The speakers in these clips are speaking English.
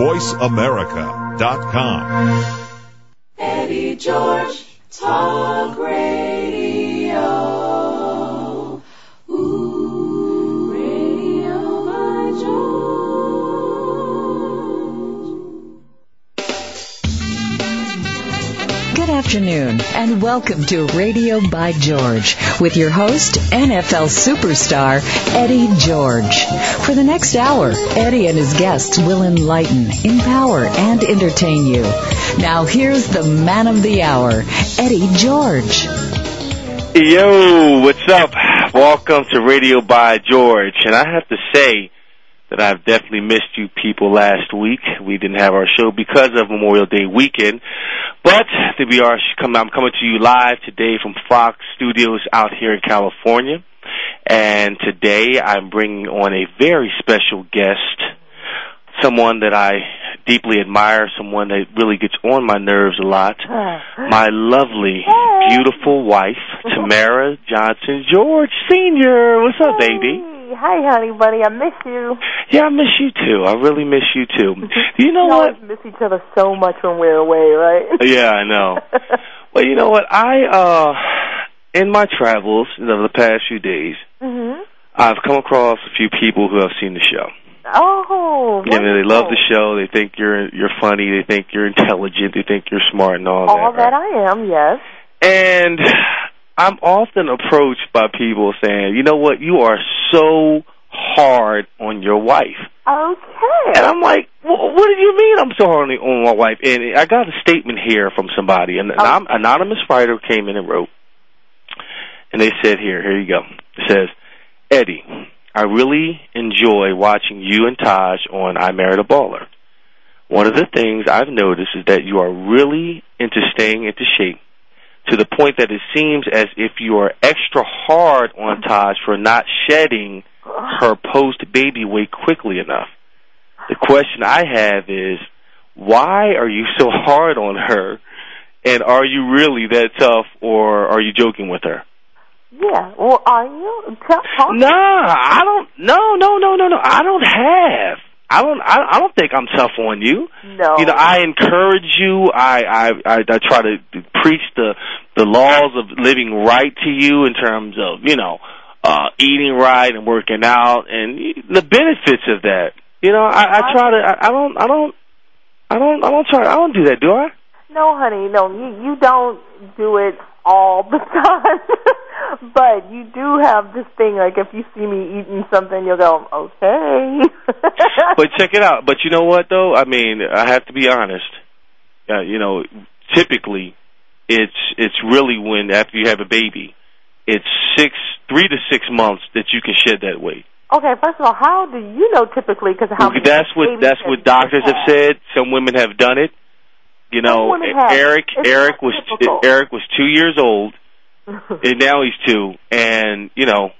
voiceamerica.com. Eddie George Talk Radio. Afternoon, and welcome to Radio by George with your host, NFL superstar Eddie George. For the next hour, Eddie and his guests will enlighten, empower, and entertain you. Now, here's the man of the hour, Eddie George. Yo, what's up? Welcome to Radio by George. And I have to say that I've definitely missed you people last week. We didn't have our show because of Memorial Day weekend. But we are coming. I'm coming to you live today from Fox Studios out here in California. And today I'm bringing on a very special guest, someone that I deeply admire, someone that really gets on my nerves a lot. My lovely, beautiful wife, Tamara Johnson George Senior. What's up, baby? Hi, honey buddy. I miss you. Yeah, I miss you too. I really miss you too. You know we what? always miss each other so much when we're away, right? Yeah, I know. well, you know what? I uh in my travels over the past few days, mhm. I've come across a few people who have seen the show. Oh, You know, they love the show. They think you're you're funny. They think you're intelligent. They think you're smart and all, All that. All that I am, yes. And I'm often approached by people saying, "You know what? You are so hard on your wife." Okay. And I'm like, "Wh- "What do you mean I'm so hard on my wife?" And I got a statement here from somebody, an Oh. an anonymous writer came in and wrote, and they said, "Here, here you go." It says, "Eddie, I really enjoy watching you and Taj on I Married a Baller. One of the things I've noticed is that you are really into staying into shape." To the point that it seems as if you are extra hard on Taj for not shedding her post baby weight quickly enough. The question I have is, why are you so hard on her? And are you really that tough, or are you joking with her? Yeah. Well, are you? Tell, talk. Nah, I don't. No, no, no, no, no. I don't have. I don't. I, I don't think I'm tough on you. No. You know, I encourage you. I, I, I, I try to preach the the laws of living right to you in terms of you know uh eating right and working out and the benefits of that. You know, I, I try to. I, I don't. I don't. I don't. I don't try. I don't do that, do I? No, honey, no, you you don't do it all the time, but you do have this thing. Like if you see me eating something, you'll go, okay. But check it out. But you know what though? I mean, I have to be honest. Uh, you know, typically, it's it's really when after you have a baby, it's six, three to six months that you can shed that weight. okay, first of all, how do you know typically? Because how that's what that's what doctors have said. Some women have done it. You know. Eric Eric was. Eric was two years old, and now he's two, and you know,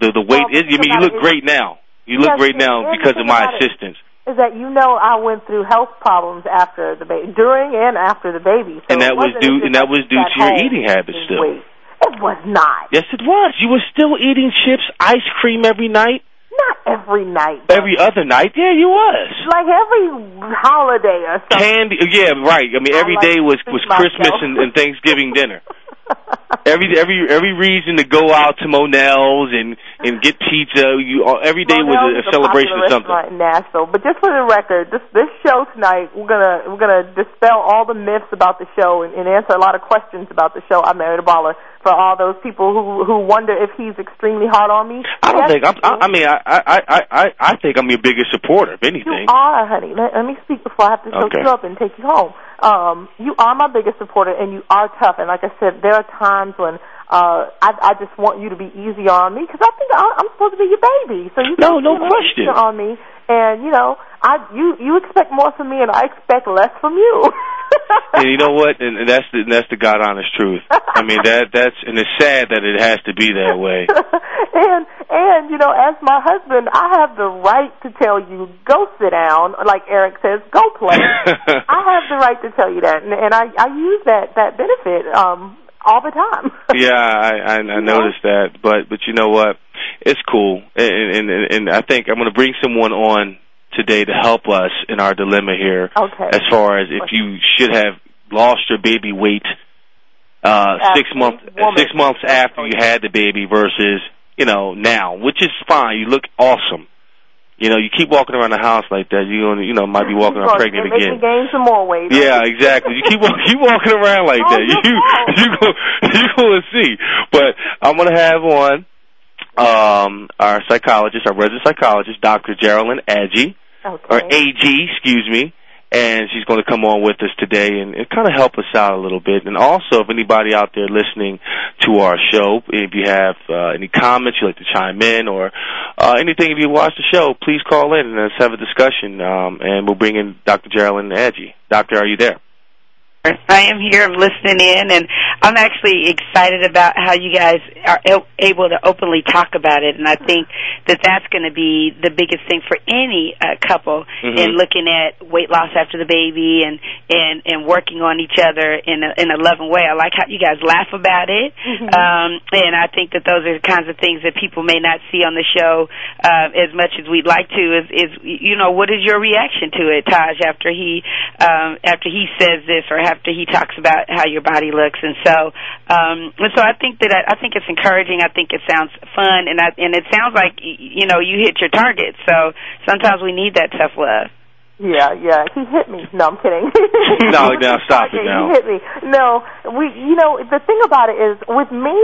the the weight Well, is. I mean, you look great now. You look great now because of my assistance. is that you know I went through health problems after the baby, during and after the baby. So And that was due- and that was due to your eating habits still. weight. It was not. Yes, it was. You were still eating chips, ice cream every night, Not every night. every other night. Yeah, you was. like every holiday or something. Candy. Yeah, right. I mean, I like day was was Christmas and, and Thanksgiving dinner. Every every every reason to go out to Monell's and and get pizza. You every day was a, a celebration of something. in Nashville. But just for the record, this this show tonight, we're gonna we're gonna dispel all the myths about the show and, and answer a lot of questions about the show. I married a baller for all those people who who wonder if he's extremely hard on me. I don't Yes, think. I'm, I, I mean, I, I I I I think I'm your biggest supporter. If anything, You are, honey. Let, let me speak before I have to choke Okay. you up and take you home. Um, you are my biggest supporter, and you are tough. And like I said, there are times when uh, I, I just want you to be easier on me because I think I, I'm supposed to be your baby. So you No, no be a little question. on me. And you know, I you you expect more from me, and I expect less from you. and you know what? And, and that's the and that's the God honest truth. I mean that that's and it's sad that it has to be that way. and and you know, as my husband, I have the right to tell you go sit down, like Eric says, go play. I have the right to tell you that, and, and I I use that that benefit um all the time. yeah, I I, I noticed that, but but you know what? It's cool, and and and, and I think I'm going to bring someone on today to help us in our dilemma here. Okay. As far as if you should have lost your baby weight uh, six months woman. six months after you had the baby versus you know now, which is fine. You look awesome. You know, you keep walking around the house like that, you gonna, you know might be walking around pregnant Make again. gain some more weight. Yeah, exactly. You keep keep walking around like Oh, that. You you go you gonna see. But I'm gonna have on um our psychologist, our resident psychologist, Dr. Jarralynne Agee, Okay. or AG, excuse me, and she's going to come on with us today and, and kind of help us out a little bit. And also, if anybody out there listening to our show, if you have uh, any comments you'd like to chime in or uh, anything, if you watch the show, please call in and let's have a discussion. Um, and we'll bring in Dr. Jarralynne Agee. Doctor, are you there? I am here. I'm listening in, and I'm actually excited about how you guys are able to openly talk about it. And I think that that's going to be the biggest thing for any uh, couple Mhm. in looking at weight loss after the baby and and and working on each other in a in a loving way. I like how you guys laugh about it, Mhm. um, and I think that those are the kinds of things that people may not see on the show uh, as much as we'd like to. Is is you know what is your reaction to it, Taj, after he um, after he says this or after he talks about how your body looks, and so um, and so I think that I, I think it's encouraging. I think it sounds fun, and I, and it sounds like y- you know you hit your target. So sometimes we need that tough love. Yeah, yeah. He hit me. No, I'm kidding. No, now stop it Okay, now. He hit me. No, we. You know, the thing about it is, with me,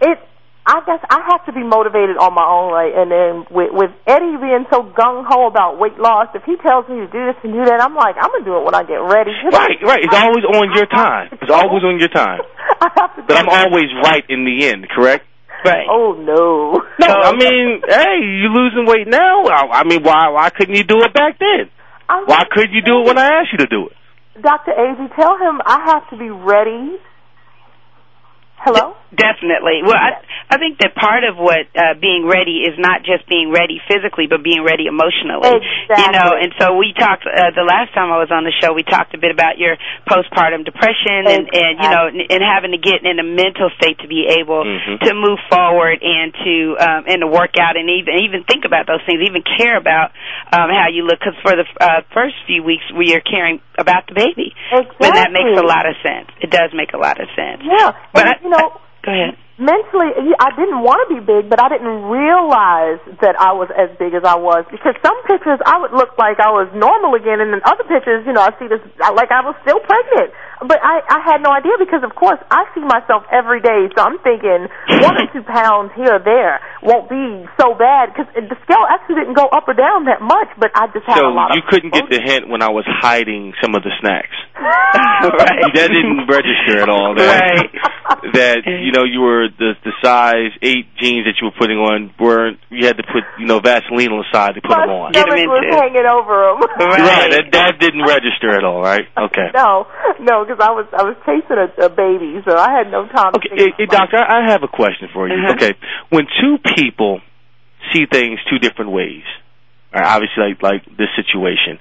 it. I guess I have to be motivated on my own, right? And then with with Eddie being so gung ho about weight loss, if he tells me to do this and do that, I'm like, I'm gonna do it when I get ready. Right, right. It's always on your time. It's always on your time. I have to. But I'm always right in the end, correct? Right. Oh no. No, I mean, hey, you losing weight now? I I mean, why why couldn't you do it back then? I'm- Why couldn't you do it when I asked you to do it? Dr. Azzy, tell him I have to be ready. Hello. Definitely. Well, I I think that part of what uh, being ready is not just being ready physically, but being ready emotionally. Exactly. You know, and so we talked uh, the last time I was on the show. We talked a bit about your postpartum depression and and you know and, and having to get in a mental state to be able Mhm. to move forward and to um, and to work out and even even think about those things, even care about um, how you look. Because for the uh, first few weeks, we are caring about the baby, Exactly. and that makes a lot of sense. It does make a lot of sense. Yeah, But and I- you know, Go ahead. Mentally, I didn't want to be big, but I didn't realize that I was as big as I was because some pictures I would look like I was normal again, and then other pictures, you know, I see this I- like I was still pregnant. But I, I had no idea because, of course, I see myself every day, so I'm thinking one or two pounds here or there won't be so bad because the scale actually didn't go up or down that much, but I just had So a lot you of couldn't get the hint when I was hiding some of the snacks. Right. That didn't register at all. That, Right. that you know you were the the size eight jeans that you were putting on weren't you had to put you know Vaseline on the side to put them on. My stomach Get 'em was into- hanging over them. Right. Right. That that didn't register at all. Right. Okay. No, no, because I was I was chasing a, a baby, so I had no time. Okay, to think hey, hey, doctor, I I have a question for you. Uh-huh. Okay, when two people see things two different ways, all right, obviously like like this situation,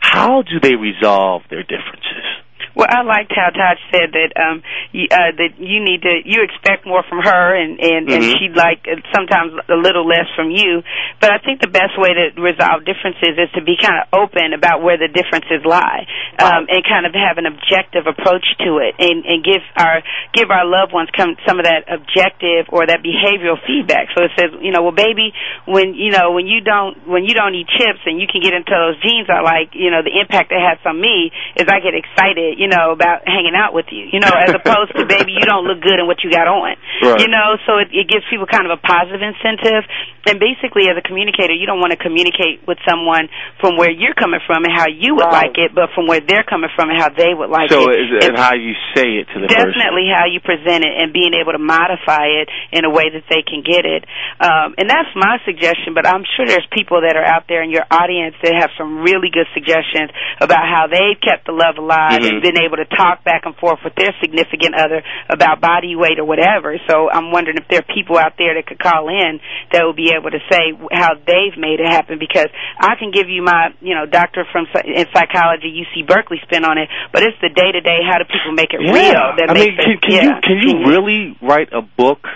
how do they resolve their differences? Well, I liked how Taj said that um you, uh that you need to you expect more from her and and, and Mhm. she'd like uh, sometimes a little less from you. But I think the best way to resolve differences is to be kind of open about where the differences lie, um, and kind of have an objective approach to it, and and give our give our loved ones come some of that objective or that behavioral feedback. So it says, you know, well, baby, when you know when you don't when you don't eat chips and you can get into those jeans I like, you know, the impact it has on me is I get excited, you know, about hanging out with you, you know, as opposed to baby, you don't look good in what you got on, Right. you know. So it, it gives people kind of a positive incentive, and basically, as a communicator, you don't want to communicate with someone from where you're coming from and how you would Right. like it, but from where they're coming from and how they would like it. so it. is And- how you say it to the person. definitely how you present it and being able to modify it in a way that they can get it. Um, and that's my suggestion, but I'm sure there's people that are out there in your audience that have some really good suggestions about how they've kept the love alive Mhm. and been able to talk back and forth with their significant other about body weight or whatever. So I'm wondering if there are people out there that could call in that will be able to say how they've made it happen because I can give you my, you know, doctor from in psychology, UC Berkeley spin on it, but it's the day to day how do people make it Yeah. real that I makes mean, can, can yeah. you can you really write a book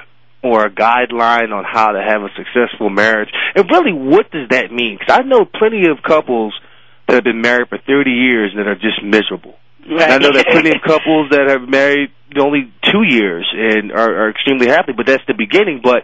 or a guideline on how to have a successful marriage? And really, what does that mean? Because I know plenty of couples that have been married for 30 years that are just miserable. Right. And I know that plenty of couples that have married only two years and are, are extremely happy, but that's the beginning. But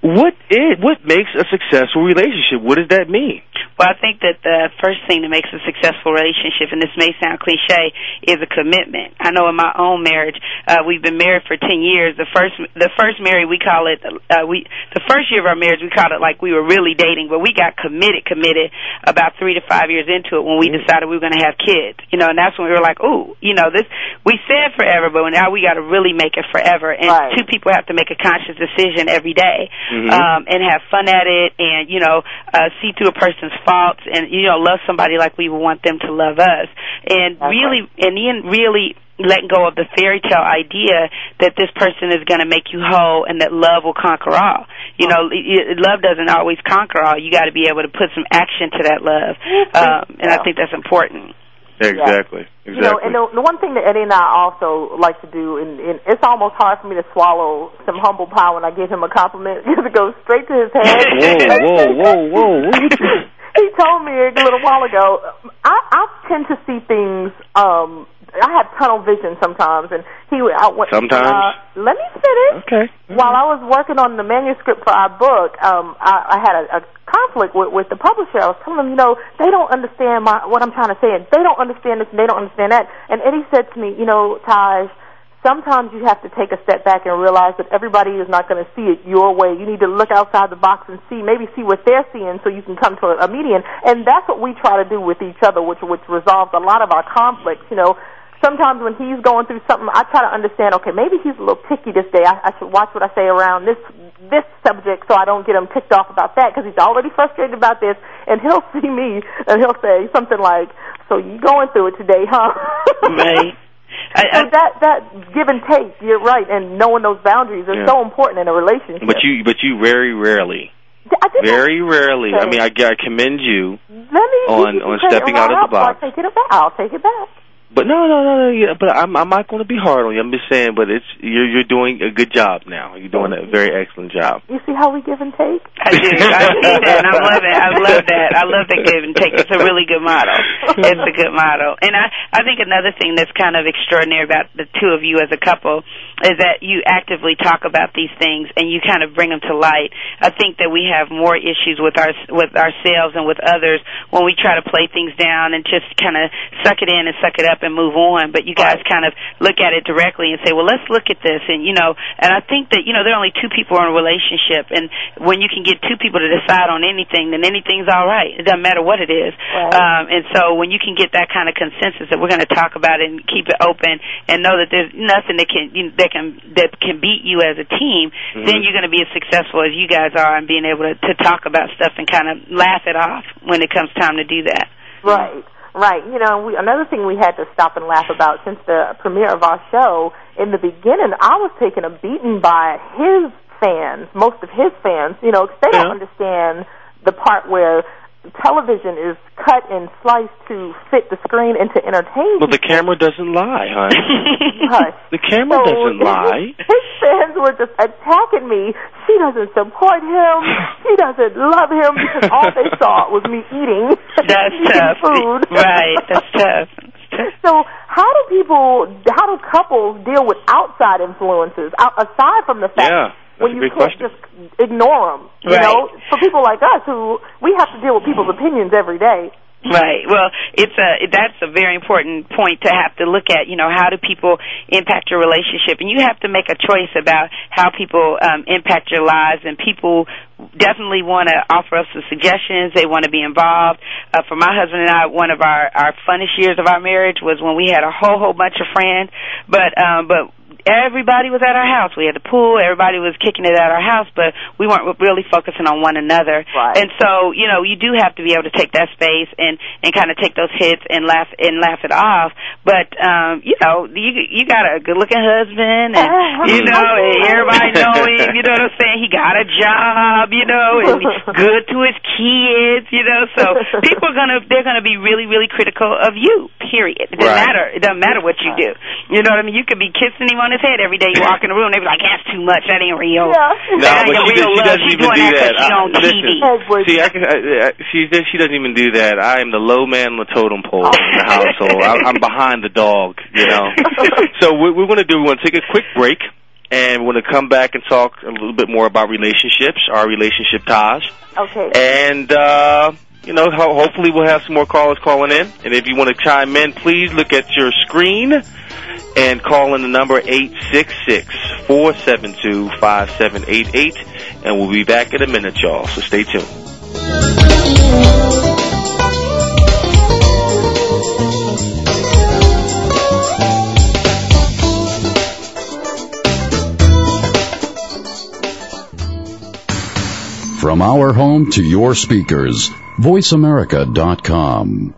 what is what makes a successful relationship? What does that mean? Well, I think that the first thing that makes a successful relationship, and this may sound cliche, is a commitment. I know in my own marriage, uh, we've been married for ten years. The first, the first marriage we call it, uh, we, the first year of our marriage, we called it like we were really dating, but we got committed, committed about three to five years into it when we decided we were going to have kids. You know, and that's when we were like, ooh, you know, this, we said forever, but now we got to really make it forever. And Right. two people have to make a conscious decision every day Mhm. um, and have fun at it, and you know, uh, see through a person's faults, and you know, love somebody like we would want them to love us, and That's really, and then really letting go of the fairy tale idea that this person is going to make you whole and that love will conquer all. You know, love doesn't always conquer all. You got to be able to put some action to that love, um, and I think that's important. Exactly. Exactly. You know, and the, the one thing that Eddie and I also like to do, and, and it's almost hard for me to swallow some humble pie when I give him a compliment because it goes straight to his head. whoa, whoa, whoa, whoa! He told me a little while ago. I, I tend to see things. um I have tunnel vision sometimes, and he. would- I went, Sometimes? Uh, let me finish. Okay. While I was working on the manuscript for our book, um, I, I had a, a conflict with, with the publisher. I was telling them, you know, they don't understand my what I'm trying to say, and they don't understand this, and they don't understand that. And Eddie said to me, you know, Taj, sometimes you have to take a step back and realize that everybody is not going to see it your way. You need to look outside the box and see, maybe see what they're seeing, so you can come to a, a median. And that's what we try to do with each other, which which resolves a lot of our conflicts. You know, sometimes when he's going through something, I try to understand. Okay, maybe he's a little picky this day. I, I should watch what I say around this this subject so I don't get him ticked off about that because he's already frustrated about this. And he'll see me and he'll say something like, "So you going through it today, huh?" Right. I, I, So that that give and take, you're right, and knowing those boundaries is Yeah. so important in a relationship. But you, but you very rarely, very rarely. I mean, I, I commend you, Let me on- you on stepping out of the box. I'll take it back. I'll take it back. But no, no, no, no. Yeah, but I'm, I'm not going to be hard on you. I'm just saying, but it's you're you're doing a good job now. You're doing a very excellent job. You see how we give and take? I do. I see that. And I love it. I love that. I love the give and take. It's a really good motto. It's a good motto. And I, I think another thing that's kind of extraordinary about the two of you as a couple is that you actively talk about these things and you kind of bring them to light. I think that we have more issues with our with ourselves and with others when we try to play things down and just kind of suck it in and suck it up and move on. But you guys kind of look at it directly and say, well, let's look at this. And you know, and I think that you know there are only two people in a relationship, and when you can get two people to decide on anything, then anything's all right. It doesn't matter what it is. Right. Um, and so when you can get that kind of consensus that we're going to talk about it and keep it open and know that there's nothing that can you know, that can that can beat you as a team, then you're going to be as successful as you guys are in being able to, to talk about stuff and kind of laugh it off when it comes time to do that. Right, right. You know, we, another thing we had to stop and laugh about since the premiere of our show. In the beginning, I was taking a beating by his fans, most of his fans. You know, 'cause they Yeah. don't understand the part where television is cut and sliced to fit the screen and to entertain. Well, the camera doesn't lie, hon. Hush. The camera So, doesn't lie. His fans were just attacking me. She doesn't support him. She doesn't love him because all they saw was me eating, That's eating tough. food. Right. That's tough. So how do people, how do couples deal with outside influences aside from the fact Yeah, that's when you can't question. just ignore them? You Right. know, for people like us who we have to deal with people's opinions every day. Right. Well, it's a that's a very important point to have to look at. You know, how do people impact your relationship, and you have to make a choice about how people um, impact your lives. And people definitely want to offer us some suggestions. They want to be involved. Uh, for my husband and I, one of our our funnest years of our marriage was when we had a whole whole bunch of friends, but um, but everybody was at our house. We had the pool. Everybody was kicking it at our house, but we weren't really focusing on one another. Right. And so, you know, you do have to be able to take that space and and kind of take those hits and laugh and laugh it off. But um, you know, you you got a good looking husband, and you know, and everybody know him. You know what I'm saying? He got a job. You know, and he's good to his kids. You know, so people are gonna they're gonna be really really critical of you. Period. It doesn't Right. matter. It doesn't matter what you do. You know what I mean? You could be kissing him cream on his head every day you walk in the room. They be like, "That's too much. That ain't real." Yeah. No, That but ain't she, real she doesn't even do that that. 'cause she I- on listen, TV. See, I can. I, I, she she doesn't even do that. I am the low man on the totem pole in the household. I, I'm behind the dog, you know. so what we're going to do, we're going to take a quick break, and we're going to come back and talk a little bit more about relationships, our relationship ties, Okay. and uh, you know, ho- hopefully we'll have some more callers calling in. And if you want to chime in, please look at your screen and call in the number eight six six four seven two five seven eight eight, and we'll be back in a minute, y'all. So stay tuned. From our home to your speakers, voiceamerica.com.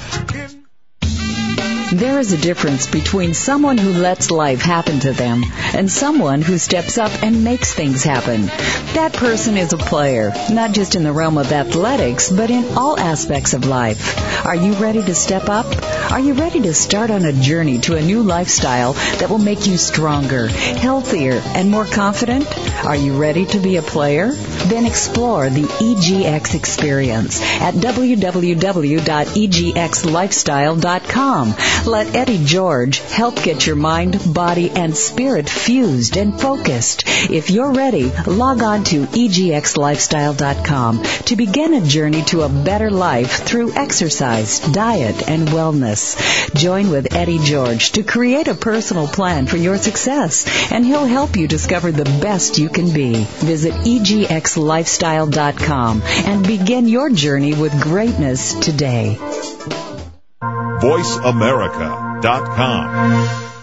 There is a difference between someone who lets life happen to them and someone who steps up and makes things happen. That person is a player, not just in the realm of athletics, but in all aspects of life. Are you ready to step up? Are you ready to start on a journey to a new lifestyle that will make you stronger, healthier, and more confident? Are you ready to be a player? Then explore the EGX experience at www.egxlifestyle.com. Let Eddie George help get your mind, body, and spirit fused and focused. If you're ready, log on to egxlifestyle.com to begin a journey to a better life through exercise, diet, and wellness. Join with Eddie George to create a personal plan for your success, and he'll help you discover the best you can be. Visit egxlifestyle.com and begin your journey with greatness today. VoiceAmerica.com.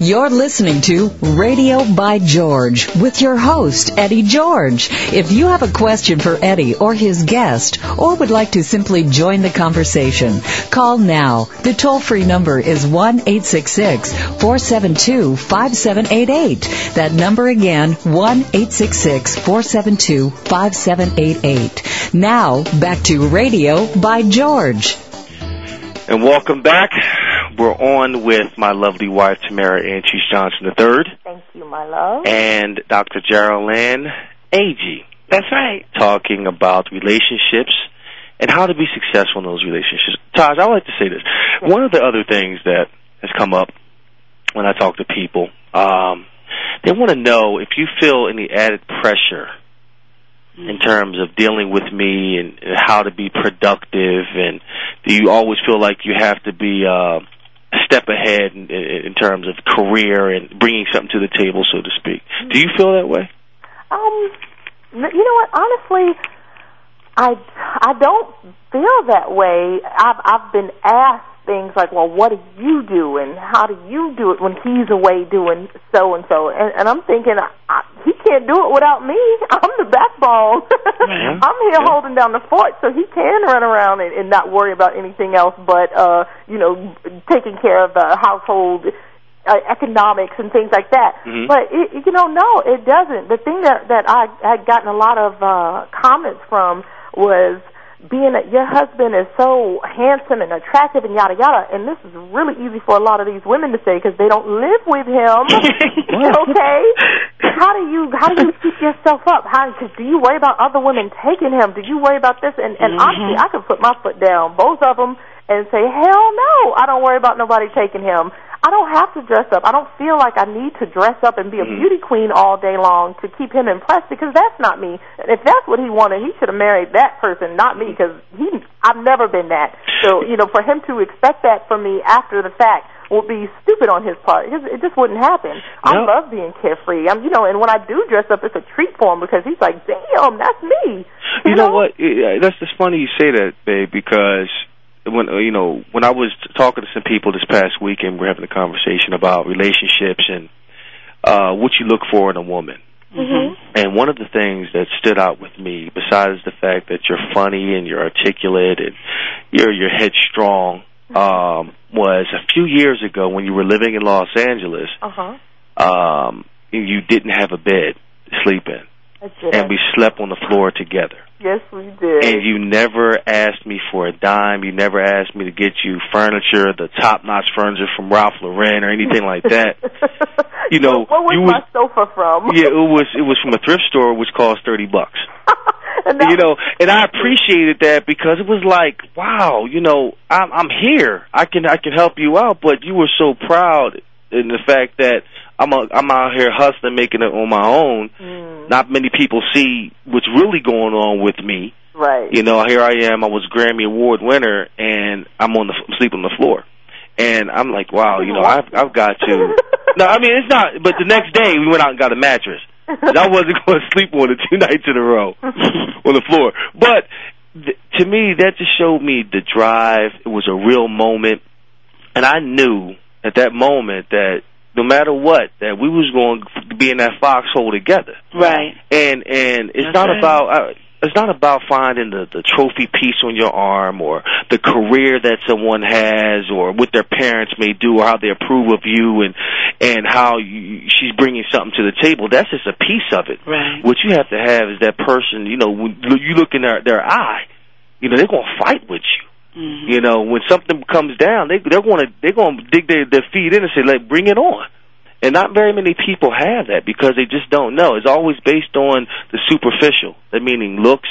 You're listening to Radio by George with your host, Eddie George. If you have a question for Eddie or his guest, or would like to simply join the conversation, call now. The toll free number is 1 866 472 5788. That number again, 1 866 472 5788. Now, back to Radio by George. And welcome back. We're on with my lovely wife, Tamara Anchis Johnson III, Thank you, my love. and Dr. Jarralynne Agee, That's right. talking about relationships and how to be successful in those relationships. Taj, I would like to say this. One of the other things that has come up when I talk to people, um, they want to know if you feel any added pressure in terms of dealing with me and, and how to be productive and do you always feel like you have to be uh, step ahead in, in, terms of career and bringing something to the table so to speak do you feel that way Um, you know what? Honestly, I I don't feel that way. I've I've been asked things like, "Well, what do you do, and how do you do it when he's away doing so and so?" And and I'm thinking, I, he can't do it without me. I'm the backbone. Yeah. I'm here Yeah. holding down the fort, so he can run around and, and not worry about anything else but uh, you know taking care of the household uh, economics and things like that. Mhm. But it, you know, no, it doesn't. The thing that that I had gotten a lot of uh, comments from was being that your husband is so handsome and attractive and yada yada. And this is really easy for a lot of these women to say because they don't live with him. okay, how do you how do you keep yourself up? How cause do you worry about other women taking him? Do you worry about this? And and mm-hmm. honestly, I could put my foot down, both of them, and say, hell no, I don't worry about nobody taking him. I don't have to dress up. I don't feel like I need to dress up and be a Mhm. beauty queen all day long to keep him impressed because that's not me. And if that's what he wanted, he should have married that person, not me, because he I've never been that. So you know, for him to expect that from me after the fact would be stupid on his part. It just, it just wouldn't happen. I love being carefree. I'm, you know, and when I do dress up, it's a treat for him because he's like, "Damn, that's me." You know what? That's just funny you say that, babe, because when uh, you know when I was talking to some people this past weekend, we are having a conversation about relationships and uh what you look for in a woman. Mm-hmm. And one of the things that stood out with me, besides the fact that you're funny and you're articulate and you're you're headstrong, um, was a few years ago when you were living in Los Angeles, Uh huh. um, you didn't have a bed to sleep in, and we slept on the floor together. Yes, we did. And you never asked me for a dime. You never asked me to get you furniture, the top-notch furniture from Ralph Lauren or anything like that. You know, what was you my was- sofa from? Yeah, it was it was from a thrift store which cost thirty bucks. You know, and I appreciated that because it was like, wow, you know, I'm I'm here. I can I can help you out, but you were so proud in the fact that I'm a, I'm out here hustling, making it on my own. Mm, Not many people see what's really going on with me. right. You know, here I am. I was Grammy Award winner, and I'm on the I'm sleeping on the floor, and I'm like, wow, you know, I've I've got to. No, I mean it's not. But the next day we went out and got a mattress. I wasn't going to sleep on it two nights in a row on the floor. But th- to me, that just showed me the drive. It was a real moment, and I knew at that moment that no matter what, that we was going to be in that foxhole together Right. and and it's That's not right. about uh, it's not about finding the the trophy piece on your arm or the career that someone has or what their parents may do or how they approve of you and and how you, she's bringing something to the table that's just a piece of it Right. what you have to have is that person you know when you look in their their eye you know they're going to fight with you Mhm. you know, when something comes down, they they're going to they're going to dig their, their feet in and say, "Like, bring it on." And not very many people have that because they just don't know. It's always based on the superficial, that meaning looks,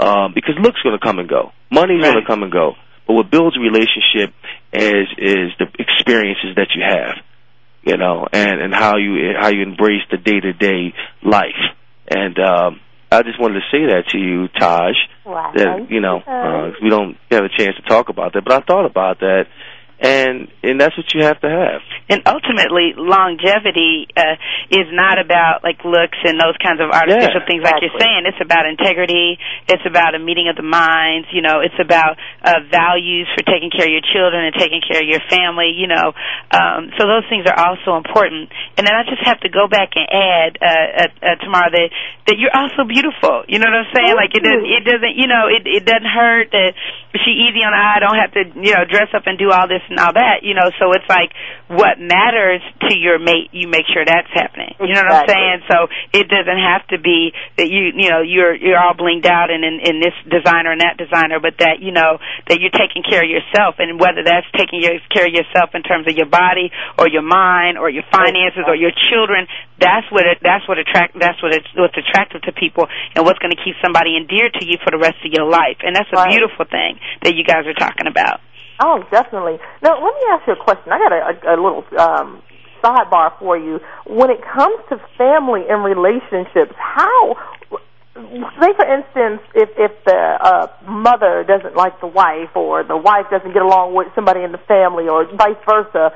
um, because looks going to come and go, money's going to come and go. But what builds a relationship is is the experiences that you have, you know, and and how you how you embrace the day to day life. And um, I just wanted to say that to you, Taj Wow. that you know uh, we don't have a chance to talk about that. But I thought about that, and and that's what you have to have. And ultimately, longevity uh, is not about like looks and those kinds of artificial Yeah, things like you're saying. It's about integrity. It's about a meeting of the minds. You know, it's about uh, values for taking care of your children and taking care of your family. You know, um, so those things are also important. And then I just have to go back and add uh, uh, uh, Tamara that that you're also beautiful. You know what I'm saying? Thank like it doesn't. It doesn't. You know, it it doesn't hurt that she easy on the eye. I don't have to you know dress up and do all this and all that. You know, so it's like what matters to your mate, you make sure that's happening. You know what I'm saying? So it doesn't have to be that you you know you're you're all blinged out and in, in this designer and that designer, but that you know that you're taking care of yourself, and whether that's taking your, care of yourself in terms of your body or your mind or your finances or your children, that's what it, that's what attract that's what it's what's attractive to people and what's going to keep somebody endeared to you for the rest of your life, and that's a Right. beautiful thing that you guys are talking about. Oh, definitely. Now, let me ask you a question. I got a, a, a little um, sidebar for you. When it comes to family and relationships, how, say for instance, if if the uh, mother doesn't like the wife, or the wife doesn't get along with somebody in the family, or vice versa.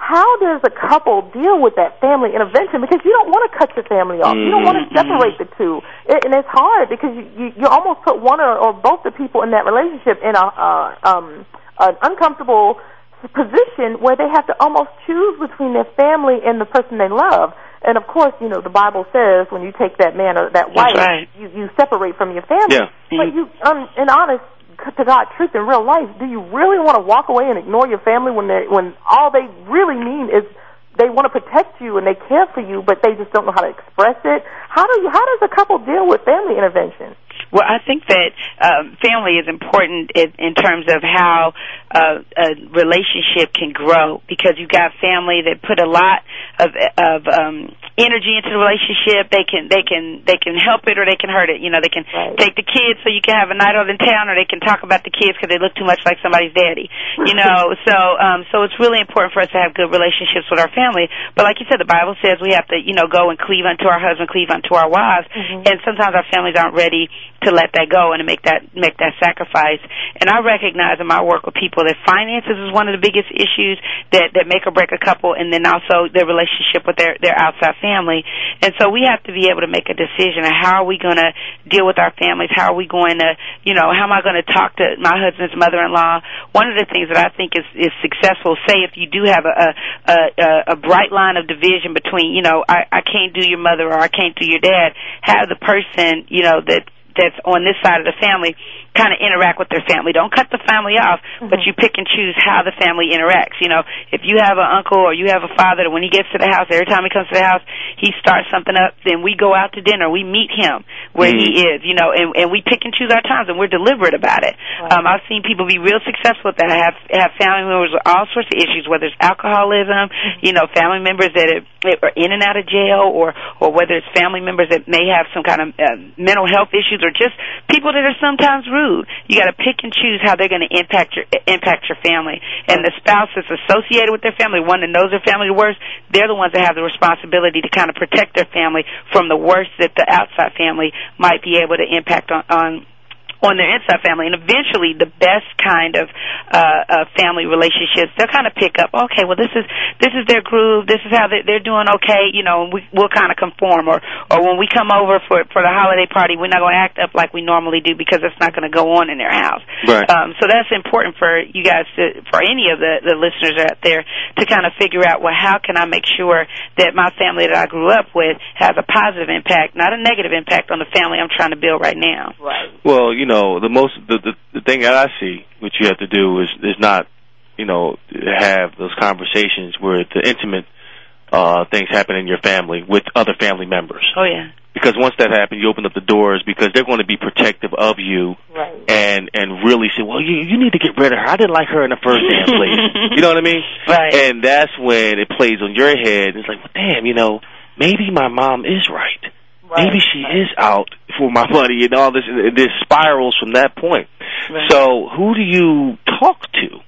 How does a couple deal with that family intervention? Because you don't want to cut your family off. You don't want to Mhm. separate the two, it, and it's hard because you, you you almost put one or, or both the people in that relationship in a uh, um an uncomfortable position where they have to almost choose between their family and the person they love. And of course, you know the Bible says when you take that man or that wife, right. you you separate from your family. Yeah. But you, um, in honest to God truth in real life, do you really want to walk away and ignore your family when they when all they really mean is they want to protect you and they care for you, but they just don't know how to express it? How do you? How does a couple deal with family intervention? Well, I think that um, family is important in, in terms of how uh, a relationship can grow because you've got family that put a lot of of um, energy into the relationship. They can they can they can help it or they can hurt it. You know, they can Right. take the kids so you can have a night out in town, or they can talk about the kids because they look too much like somebody's daddy. You know, so um, so it's really important for us to have good relationships with our family. But like you said, the Bible says we have to you know go and cleave unto our husband, cleave unto our wives, and sometimes our families aren't ready to let that go and to make that make that sacrifice. And I recognize in my work with people that finances is one of the biggest issues that that make or break a couple, and then also their relationship with their their outside family. And so we have to be able to make a decision of how are we going to deal with our families? How are we going to, you know, how am I going to talk to my husband's mother-in-law? One of the things that I think is is successful. Say if you do have a a a, a bright line of division between, you know, I I can't do your mother or I can't do your dad. Have the person, you know, that that's on this side of the family kind of interact with their family. Don't cut the family off, but you pick and choose how the family interacts. You know, if you have an uncle or you have a father that when he gets to the house, every time he comes to the house, he starts something up, then we go out to dinner, we meet him where he is, you know, and, and we pick and choose our times and we're deliberate about it. Um, I've seen people be real successful that. Have, have family members with all sorts of issues, whether it's alcoholism, you know, family members that are, are in and out of jail or, or whether it's family members that may have some kind of uh, mental health issues or just people that are sometimes rude. You got to pick and choose how they're going to impact your impact your family. And the spouse that's associated with their family, one that knows their family the worst, they're the ones that have the responsibility to kind of protect their family from the worst that the outside family might be able to impact on. on on their inside family, and eventually the best kind of uh, uh, family relationships, they'll kind of pick up. Okay, well this is this is their groove. This is how they, they're doing. Okay, you know, and we, we'll kind of conform. Or or when we come over for for the holiday party, we're not going to act up like we normally do because it's not going to go on in their house. Right. Um, so that's important for you guys to, for any of the the listeners out there to kind of figure out. Well, how can I make sure that my family that I grew up with has a positive impact, not a negative impact on the family I'm trying to build right now. Right. Well, you know, the most the, the the thing that I see, what you have to do is is not, you know, have those conversations where the intimate uh things happen in your family with other family members. Oh yeah. Because once that happens, you open up the doors because they're going to be protective of you Right. and and really say, well, you you need to get rid of her. I didn't like her in the first damn place. You know what I mean? Right. And that's when it plays on your head. It's like, well, damn, you know, maybe my mom is right. Right. Maybe she is out for my money and all this. And this spirals from that point. Right. So, who do you talk to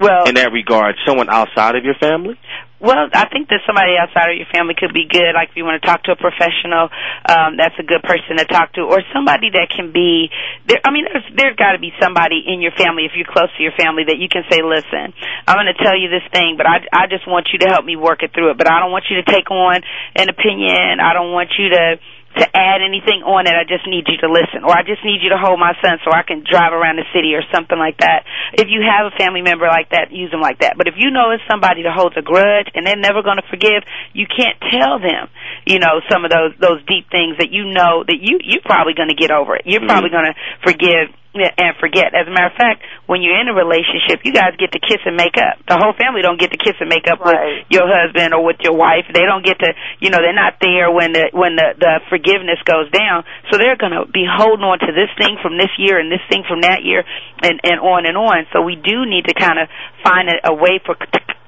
Well, in that regard? Someone outside of your family? Well, I think that somebody outside of your family could be good. Like if you want to talk to a professional, um, that's a good person to talk to, or somebody that can be. There, I mean, there's there's got to be somebody in your family if you're close to your family that you can say, "Listen, I'm going to tell you this thing, but I I just want you to help me work it through it. But I don't want you to take on an opinion. I don't want you to." To add anything on it, I just need you to listen, or I just need you to hold my son so I can drive around the city or something like that. If you have a family member like that, use them like that. But if you know it's somebody that holds a grudge and they're never going to forgive, you can't tell them, you know, some of those those deep things that you know that you you're probably going to get over it. You're mm-hmm. probably going to forgive and forget. As a matter of fact, when you're in a relationship, you guys get to kiss and make up. The whole family don't get to kiss and make up Right. with your husband or with your wife. They don't get to, you know, they're not there when the when the the forgiveness goes down. So they're going to be holding on to this thing from this year and this thing from that year, and and on and on. So we do need to kind of find a, a way for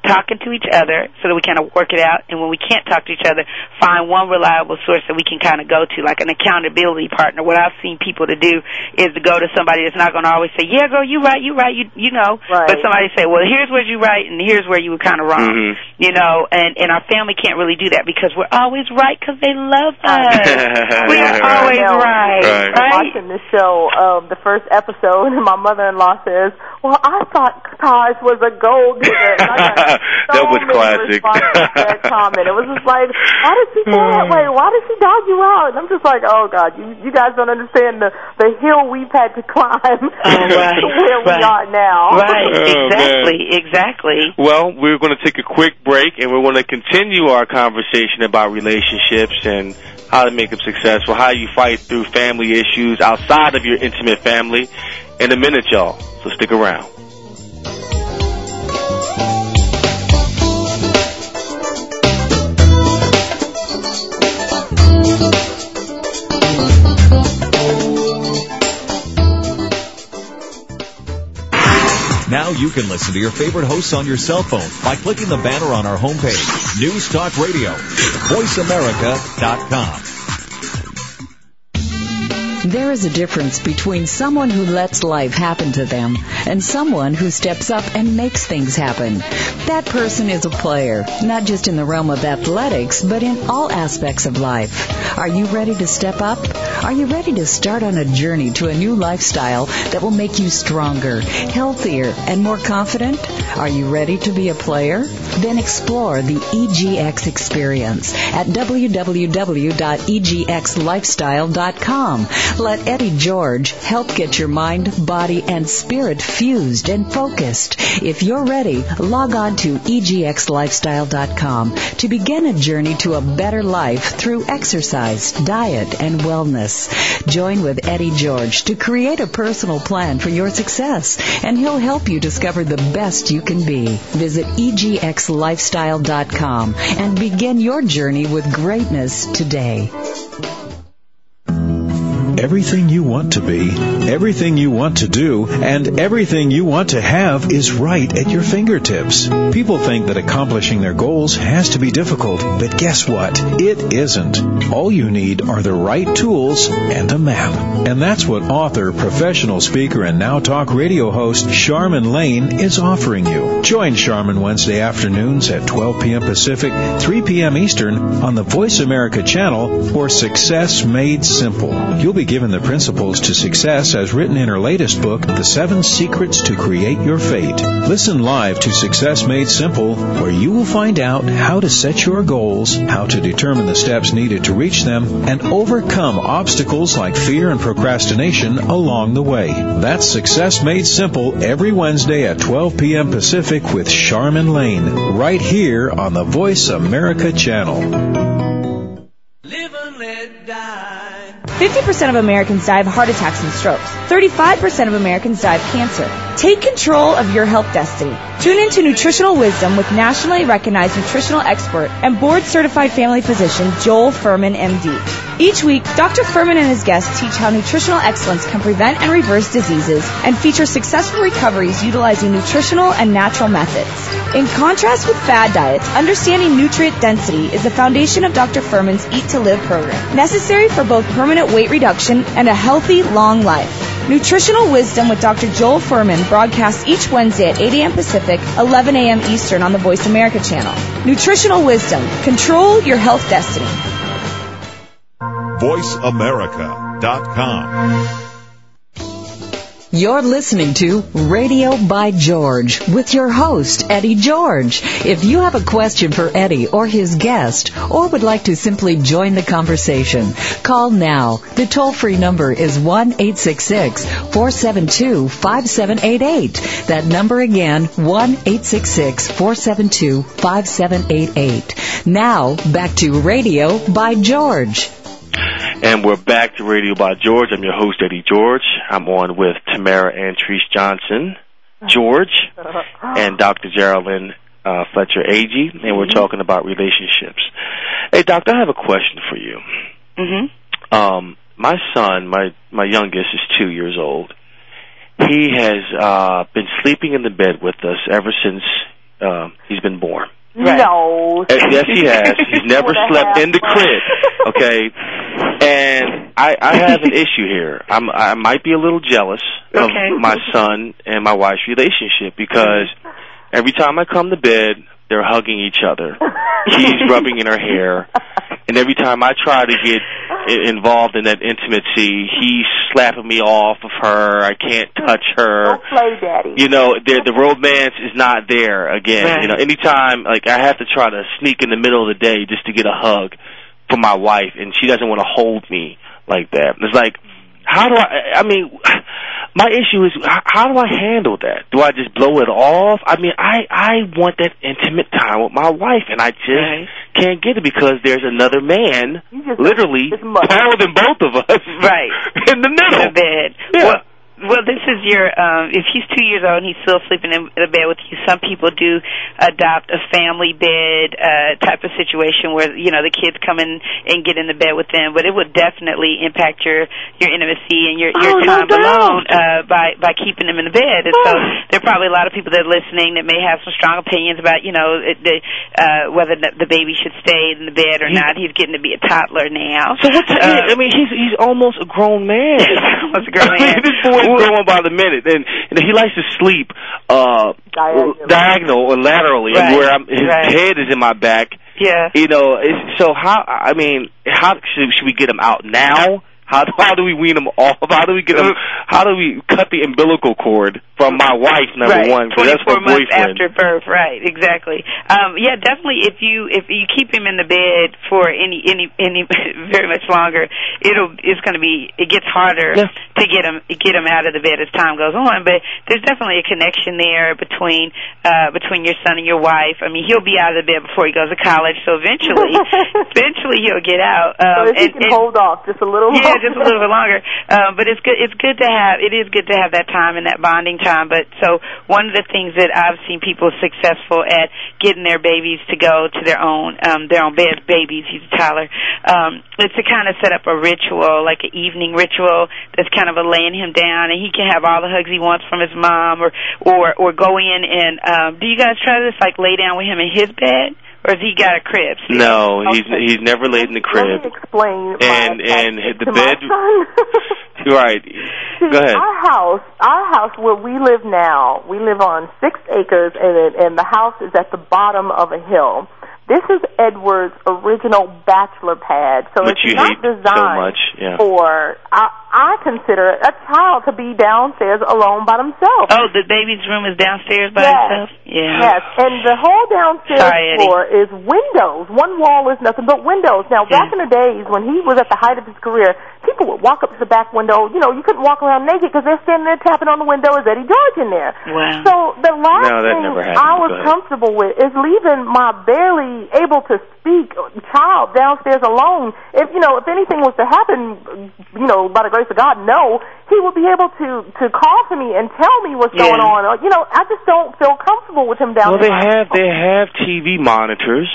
talking to each other so that we kind of work it out. And when we can't talk to each other, find one reliable source that we can kind of go to, like an accountability partner. What I've seen people to do is to go to somebody that's not going to always say, "Yeah, girl, you right, you right, you you know," Right. but somebody say, "Well, here's where you right, and here's where you were kind of wrong." Mhm. You know, and and our family can't really do that because we're always right because they love us. we are Right. always Now, right, Right. right? Watching the show, um, the first episode, my mother-in-law says, "Well, I thought Taj was a gold digger." And I got so That was classic. that comment. It was just like, "Why did she feel that way? Why did she dog you out?" And I'm just like, "Oh God, you you guys don't understand the the hill we've had to climb Oh, right, to where right. we are now." Right, Oh, exactly, exactly. Well, we're going to take a quick break and we're going to continue our conversation about relationships and how to make them successful, how you fight through family issues outside of your intimate family in a minute, y'all. So stick around. You can listen to your favorite hosts on your cell phone by clicking the banner on our homepage. News Talk Radio. VoiceAmerica.com. There is a difference between someone who lets life happen to them and someone who steps up and makes things happen. That person is a player, not just in the realm of athletics, but in all aspects of life. Are you ready to step up? Are you ready to start on a journey to a new lifestyle that will make you stronger, healthier, and more confident? Are you ready to be a player? Then explore the EGX experience at www.egxlifestyle.com. Let Eddie George help get your mind, body, and spirit fused and focused. If you're ready, log on to egxlifestyle.com to begin a journey to a better life through exercise, diet, and wellness. Join with Eddie George to create a personal plan for your success, and he'll help you discover the best you can be. Visit egxlifestyle.com and begin your journey with greatness today. Everything you want to be, everything you want to do, and everything you want to have is right at your fingertips. People think that accomplishing their goals has to be difficult, but guess what? It isn't. All you need are the right tools and a map. And that's what author, professional speaker, and Now Talk radio host Charmin Lane is offering you. Join Charmin Wednesday afternoons at 12 p.m. Pacific, 3 p.m. Eastern on the Voice America channel for Success Made Simple. You'll be given the principles to success as written in her latest book, The Seven Secrets to Create Your Fate. Listen live to Success Made Simple, where you will find out how to set your goals, how to determine the steps needed to reach them, and overcome obstacles like fear and procrastination along the way. That's Success Made Simple every Wednesday at 12 p.m. Pacific with Charmin Lane, right here on the Voice America channel. 50% of Americans die of heart attacks and strokes. 35% of Americans die of cancer. Take control of your health destiny. Tune into Nutritional Wisdom with nationally recognized nutritional expert and board certified family physician Joel Fuhrman, MD. Each week, Dr. Fuhrman and his guests teach how nutritional excellence can prevent and reverse diseases and feature successful recoveries utilizing nutritional and natural methods. In contrast with fad diets, understanding nutrient density is the foundation of Dr. Fuhrman's Eat to Live program, necessary for both permanent weight reduction and a healthy, long life. Nutritional Wisdom with Dr. Joel Fuhrman broadcasts each Wednesday at 8 a.m. Pacific, 11 a.m. Eastern on the Voice America channel. Nutritional Wisdom. Control your health destiny. VoiceAmerica.com. You're listening to Radio by George with your host, Eddie George. If you have a question for Eddie or his guest, or would like to simply join the conversation, call now. The toll free number is 1 866 472 5788. That number again, 1 866 472 5788. Now, back to Radio by George. And we're back to Radio by George. I'm your host, Eddie George. I'm on with Tamara Antrice Johnson, George, and Dr. Jarralynne uh, Fletcher Agee, and we're talking about relationships. Hey, Doctor, I have a question for you. Mm-hmm. Um, my son, my my youngest, is two years old. He has uh, been sleeping in the bed with us ever since uh, he's been born. No. Uh, yes, he has. He's never slept in the crib. Okay, and I, I have an issue here. I'm, I might be a little jealous of Okay. my son and my wife's relationship because every time I come to bed, they're hugging each other. He's rubbing in her hair, and every time I try to get involved in that intimacy, he's slapping me off of her. I can't touch her Don't play, Daddy. you know, the the romance is not there again. Right. You know, anytime like I have to try to sneak in the middle of the day just to get a hug from my wife, and she doesn't want to hold me like that. It's like, how do I? I mean, my issue is how do I handle that? Do I just blow it off? I mean, I I want that intimate time with my wife, and I just Right. can't get it because there's another man, literally taller than both of us, Right. in the middle. the bed. Yeah. Well, well, this is your. Um, if he's two years old and he's still sleeping in the bed with you, some people do adopt a family bed uh, type of situation where you know the kids come in and get in the bed with them. But it would definitely impact your your intimacy and your your Oh, time doubt. alone uh, by by keeping them in the bed. And so there are probably a lot of people that are listening that may have some strong opinions about you know the, uh, whether the, the baby should stay in the bed or not. He's getting to be a toddler now. So what's Uh, I mean, he's he's almost a grown man. almost a grown man. Growing by the minute, and, and he likes to sleep uh Diagonal. diagonal or laterally, Right, where I'm, his right. head is in my back. yeah. You know, so how? I mean, how should, should we get him out now? How how do we wean him off? How do we get him? How do we cut the umbilical cord from my wife? Number right. one, 'cause that's my 24 months boyfriend. after birth, right? Exactly. Um, yeah, definitely. If you if you keep him in the bed for any any any very much longer, it'll it's going to be it gets harder Yeah. to get him get him out of the bed as time goes on. But there's definitely a connection there between uh, between your son and your wife. I mean, he'll be out of the bed before he goes to college, so eventually eventually he'll get out. So Um, if he and- can and- hold off just a little yeah, longer. just a little bit longer. Uh, but it's good. It's good to have. It is good to have that time and that bonding time. But so one of the things that I've seen people successful at getting their babies to go to their own um, their own bed. Babies, he's a toddler. Um, is to kind of set up a ritual, like an evening ritual, that's kind of a laying him down, and he can have all the hugs he wants from his mom, or or or go in and. Um, do you guys try this? Like lay down with him in his bed, or has he got a crib? still? No, he's Okay. he's never laid in the Let me crib. explain. And- my and attachment the to bed- My. Right. Go ahead. Our house, our house where we live now, we live on six acres, and and the house is at the bottom of a hill. This is Edward's original bachelor pad, so Which it's you not hate so designed much, yeah. for. I, I consider a child to be downstairs alone by themselves. Oh, the baby's room is downstairs by Yes. itself. Yeah. Yes, and the whole downstairs Sorry, Eddie. floor is windows. One wall is nothing but windows. Now, back in the days when he was at the height of his career, people would walk up to the back window. You know, you couldn't walk around naked because they're standing there tapping on the window. Is Eddie George in there? Wow. So the last No, thing. I was Go comfortable with is leaving my barely able to speak child downstairs alone. If you know, if anything was to happen, you know, by the grace God, no, he would be able to to call to me and tell me what's Yeah. going on. You know, I just don't feel comfortable with him down Well, they there. have they have TV monitors.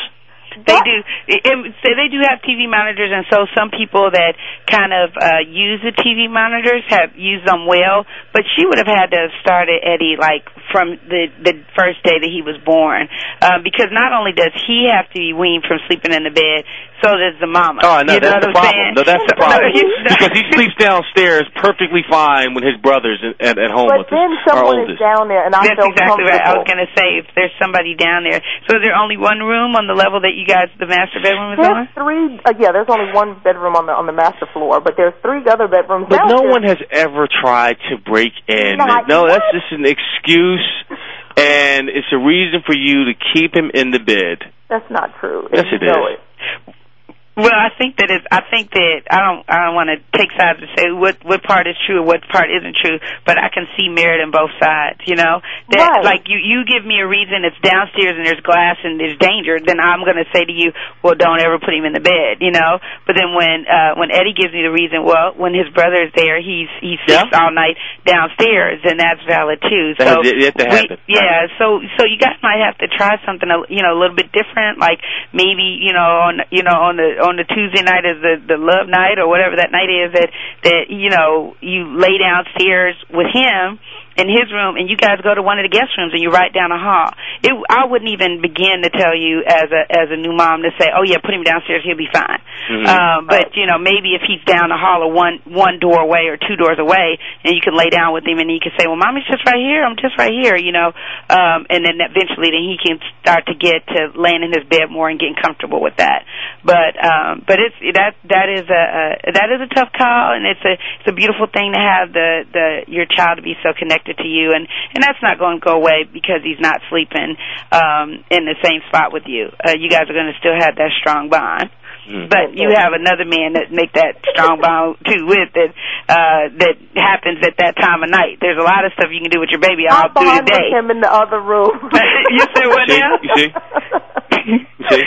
They do. It, it, so they do have TV monitors, and so some people that kind of uh, use the TV monitors have used them well. But she would have had to have started Eddie like from the the first day that he was born, uh, because not only does he have to be weaned from sleeping in the bed, so does the mama. Oh no, you know that's the problem. saying? No, that's the No, problem. you- because he sleeps downstairs perfectly fine when his brother's at, at home But with then his, our someone is down there, and I That's feel exactly right. I was going to say if there's somebody down there. So is there only one room on the level that you guys, the master bedroom is on? There's three. Uh, yeah, there's only one bedroom on the on the master floor, but there's three other bedrooms. But no one has ever tried to break in. Not no, that's just an excuse, and it's a reason for you to keep him in the bed. That's not true. Yes, and it you know. It. Well, I think that it's. I think that I don't. I don't want to take sides and say what what part is true or what part isn't true. But I can see merit in both sides. You know that Right. like you you give me a reason it's downstairs and there's glass and there's danger. Then I'm going to say to you, well, don't ever put him in the bed. You know. But then when uh when Eddie gives me the reason, well, when his brother is there, he's he sleeps Yeah. all night downstairs, and that's valid too. That so has yet to we- happen. yeah. So so you guys might have to try something a- you know a little bit different. Like maybe you know on you know on the on the Tuesday night is the the love night or whatever that night is that that you know you lay downstairs with him in his room and you guys go to one of the guest rooms and you write down a hall. It I wouldn't even begin to tell you as a as a new mom to say, "Oh yeah, put him downstairs, he'll be fine." Mhm. Um but you know, maybe if he's down the hall or one one door away or two doors away and you can lay down with him and you can say, "Well, mommy's just right here. I'm just right here," you know. Um and then eventually then he can start to get to laying in his bed more and getting comfortable with that. But um but it's that that is a, a that is a tough call and it's a it's a beautiful thing to have the the your child to be so connected to you and and that's not going to go away because he's not sleeping um in the same spot with you. Uh you guys are going to still have that strong bond. Mm. But you have another man that make that strong bond too with that uh that happens at that time of night. There's a lot of stuff you can do with your baby all I through the bond with day. him in the other room. You see what See? now? You see? See?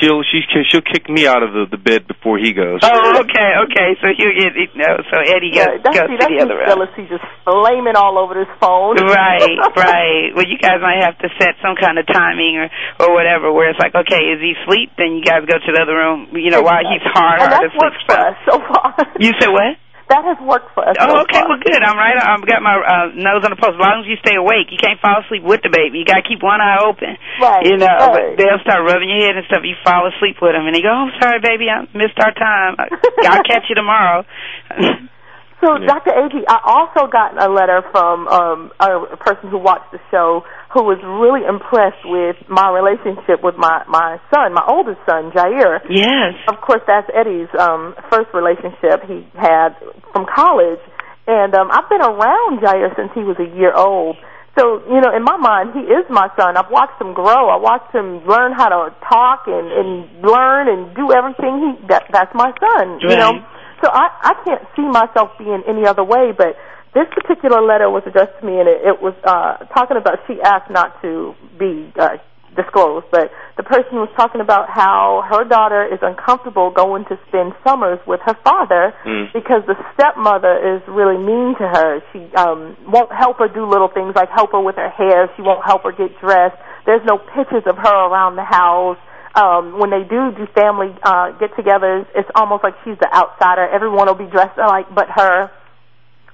she'll she she'll kick me out of the, the bed before he goes. Oh, okay, okay. So you get no. So Eddie goes, Yeah, that's, goes see, to that's the other his room. jealousy just flaming all over this phone. right, right. Well, you guys might have to set some kind of timing or or whatever, where it's like, okay, is he asleep? Then you guys go to the other room. You know, while he's hard, hard that's worked for us so far. You said what? That has worked for us. Oh, so okay. far. Well, good. I'm right. I've got my uh, nose on the pulse. As long as you stay awake, you can't fall asleep with the baby. You got to keep one eye open. Right. You know, right. but they'll start rubbing your head and stuff. You fall asleep with them, and they go, "Oh, sorry, baby, I missed our time. I'll catch you tomorrow." So, Dr. Agee, I also got a letter from um, a person who watched the show who was really impressed with my relationship with my my son, my oldest son, Jaire. yes. Of course, that's Eddie's um, first relationship he had from college, and um, I've been around Jaire since he was a year old. So, you know, in my mind, he is my son. I've watched him grow. I watched him learn how to talk and, and learn and do everything. He that, that's my son. You know, so I I can't see myself being any other way. But this particular letter was addressed to me, and it, it was uh, talking about. She asked not to be uh, disclosed, but the person was talking about how her daughter is uncomfortable going to spend summers with her father Mm. because the stepmother is really mean to her. She um won't help her do little things like help her with her hair. She won't help her get dressed. There's no pictures of her around the house. Um, when they do do family uh, get-togethers, it's almost like she's the outsider. Everyone will be dressed alike but her.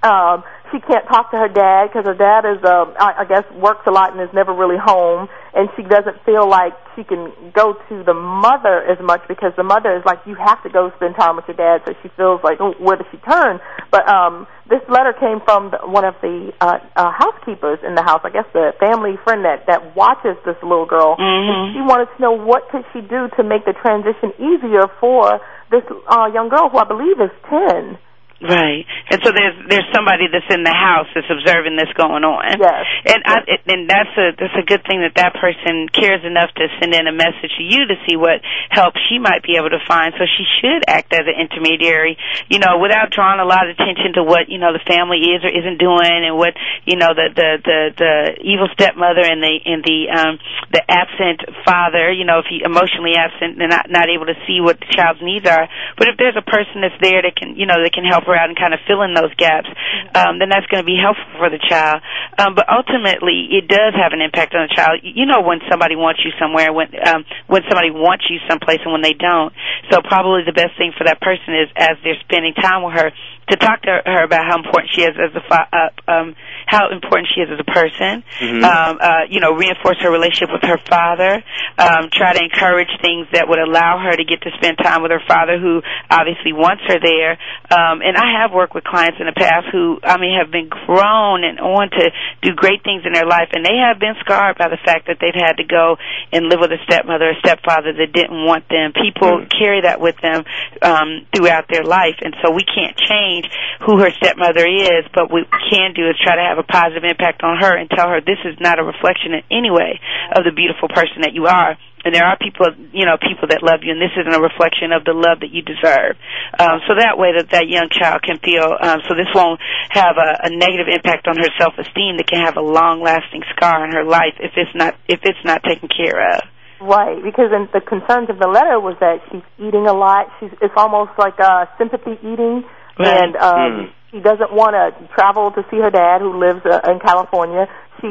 Um, she can't talk to her dad because her dad is, um, I, I guess, works a lot and is never really home, and she doesn't feel like she can go to the mother as much because the mother is like, you have to go spend time with your dad. So she feels like, oh, where does she turn? But um, this letter came from the, one of the uh, uh, housekeepers in the house. I guess the family friend that that watches this little girl. Mhm. She wanted to know what could she do to make the transition easier for this uh, young girl who I believe is ten. Right, and so there's there's somebody that's in the house that's observing this going on. Yes. and I, and that's a that's a good thing that that person cares enough to send in a message to you to see what help she might be able to find. So she should act as an intermediary, you know, without drawing a lot of attention to what you know the family is or isn't doing, and what you know the the the, the evil stepmother and the and the um the absent father, you know, if he emotionally absent and not not able to see what the child's needs are. But if there's a person that's there that can you know that can help her out and kind of fill in those gaps, um, then that's going to be helpful for the child. Um, but ultimately, it does have an impact on the child. You know when somebody wants you somewhere, when um, when somebody wants you someplace, and when they don't. So probably the best thing for that person is as they're spending time with her to talk to her about how important she is as a uh, um, how important she is as a person. Mhm. Um, uh, you know, reinforce her relationship with her father. Um, try to encourage things that would allow her to get to spend time with her father, who obviously wants her there. Um, and I have worked with clients in the past who, I mean, have been grown and on to do great things in their life, and they have been scarred by the fact that they've had to go and live with a stepmother or stepfather that didn't want them. People Mm. carry that with them um, throughout their life, and so we can't change who her stepmother is, but what we can do is try to have a positive impact on her and tell her this is not a reflection in any way of the beautiful person that you are. And there are people, you know, people that love you, and this isn't a reflection of the love that you deserve. Um, so that way, that that young child can feel. Um, so this won't have a, a negative impact on her self-esteem. That can have a long-lasting scar in her life if it's not if it's not taken care of. Right, because in the concerns of the letter was that she's eating a lot. She's it's almost like uh, sympathy eating, Right. and um, Mm. she doesn't want to travel to see her dad, who lives uh, in California. She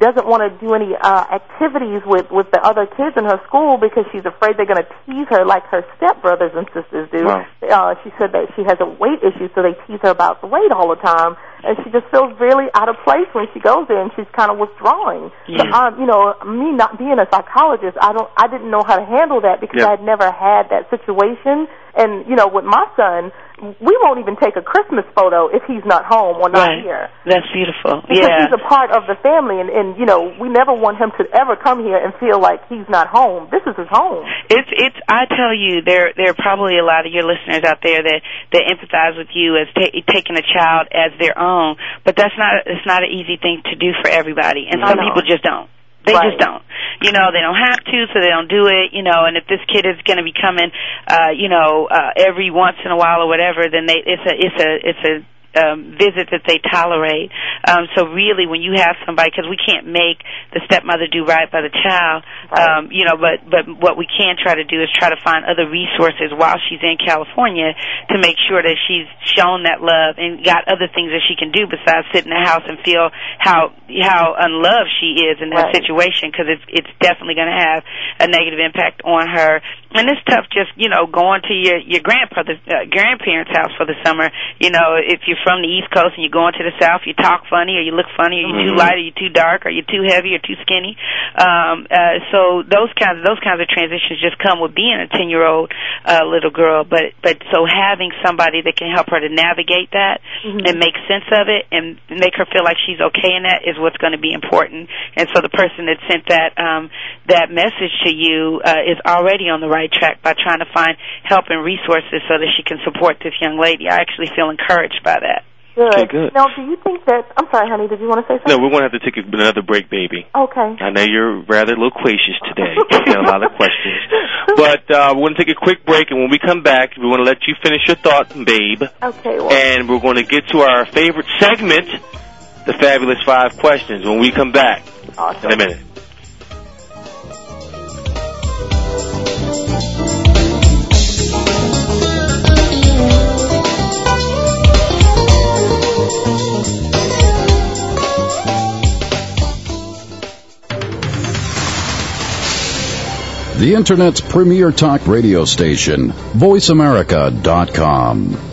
doesn't want to do any uh, activities with with the other kids in her school because she's afraid they're going to tease her like her stepbrothers and sisters do. Wow. Uh, she said that she has a weight issue, so they tease her about the weight all the time, and she just feels really out of place when she goes there, and she's kind of withdrawing. So, Yeah. um, you know, me not being a psychologist, I don't, I didn't know how to handle that because Yeah. I'd never had that situation. And you know, with my son, we won't even take a Christmas photo if he's not home or not right. here. That's beautiful. Because yeah. he's a part of the family, and, and you know, we never want him to ever come here and feel like he's not home. This is his home. It's it's. I tell you, there there are probably a lot of your listeners out there that that empathize with you as ta- taking a child as their own, but that's not it's not an easy thing to do for everybody, and some people just don't. They Right. just don't. You know, they don't have to, so they don't do it. You know, and if this kid is going to be coming, uh, you know, uh, every once in a while or whatever, then they it's a it's a it's a um, visit that they tolerate. Um, so really, when you have somebody, because we can't make the stepmother do right by the child, um, you know, but but what we can try to do is try to find other resources while she's in California to make sure that she's shown that love and got other things that she can do besides sit in the house and feel how how unloved she is in that Right. situation because it's it's definitely going to have a negative impact on her. And it's tough just you know going to your your grandfather uh, grandparents' house for the summer. You know if you're from the East Coast and you're going to the South, you talk funny or you look funny or you're too Mhm. light or you're too dark or you're too heavy or too skinny. Um, uh, so those kinds of, those kinds of transitions just come with being a ten year old uh, little girl. But but so having somebody that can help her to navigate that Mhm. and make sense of it and make her feel like she's okay in that is what's going to be important. And so the person that sent that um, that message to you uh, is already on the right track by trying to find help and resources so that she can support this young lady. I actually feel encouraged by that. Good. Okay, good. Now, do you think that? I'm sorry, honey. Did you want to say something? No, we're going to have to take another break, baby. Okay. I know you're rather loquacious today. You got a lot of questions. But uh, we're going to take a quick break, and when we come back, we want to let you finish your thought, babe. Okay. Well, And we're going to get to our favorite segment, the Fabulous Five Questions, when we come back awesome. in a minute. The Internet's premier talk radio station, VoiceAmerica.com.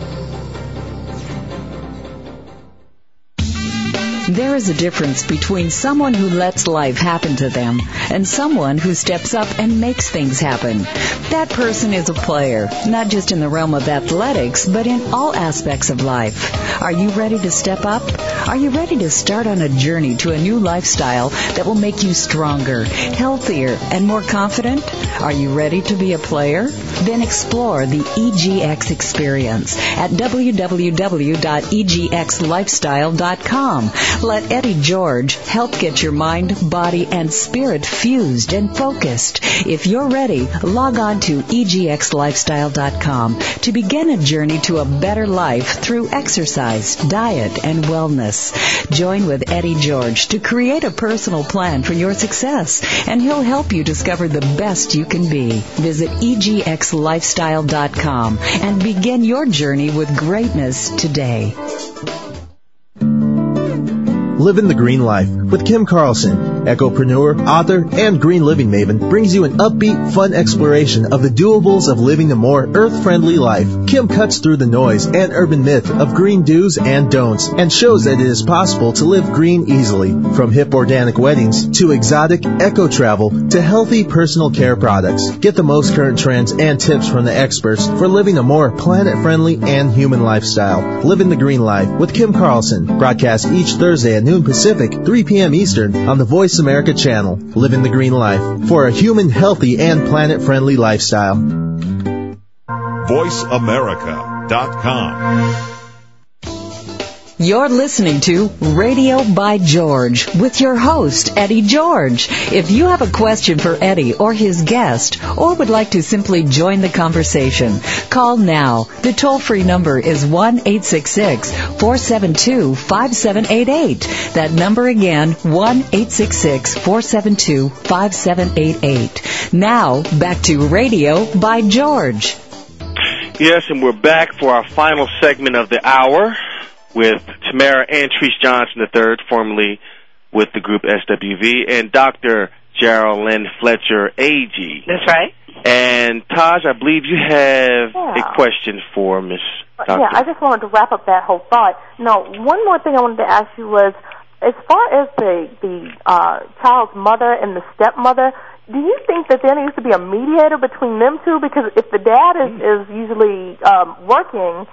There is a difference between someone who lets life happen to them and someone who steps up and makes things happen. That person is a player, not just in the realm of athletics, but in all aspects of life. Are you ready to step up? Are you ready to start on a journey to a new lifestyle that will make you stronger, healthier, and more confident? Are you ready to be a player? Then explore the EGX experience at www.egxlifestyle.com. Let Eddie George help get your mind, body, and spirit fused and focused. If you're ready, log on to E egxlifestyle.com to begin a journey to a better life through exercise, diet, and wellness. Join with Eddie George to create a personal plan for your success, and he'll help you discover the best you can be. Visit egxlifestyle.com and begin your journey with greatness today. Living the Green Life with Kim Carlson, ecopreneur, author, and green living maven, brings you an upbeat, fun exploration of the doables of living a more earth-friendly life. Kim cuts through the noise and urban myth of green do's and don'ts and shows that it is possible to live green easily. From hip organic weddings to exotic eco travel to healthy personal care products. Get the most current trends and tips from the experts for living a more planet-friendly and human lifestyle. Living the Green Life with Kim Carlson, broadcast each Thursday at noon Pacific, 3 p.m. Eastern on the Voice America channel. Living the Green Life for a human, healthy, and planet-friendly lifestyle. VoiceAmerica.com. You're listening to Radio by George with your host, Eddie George. If you have a question for Eddie or his guest, or would like to simply join the conversation, call now. The toll free number is 1 472 5788. That number again, 1 472 5788. Now, back to Radio by George. Yes, and we're back for our final segment of the hour with Tamara Antrice Johnson III, formerly with the group SWV, and Dr. Jarralynne Fletcher, Agee. That's right. And Taj, I believe you have Yeah. a question for Miss. Yeah, I just wanted to wrap up that whole thought. No, one more thing I wanted to ask you was, as far as the the uh, child's mother and the stepmother, do you think that there needs to be a mediator between them two? Because if the dad is is usually um, working,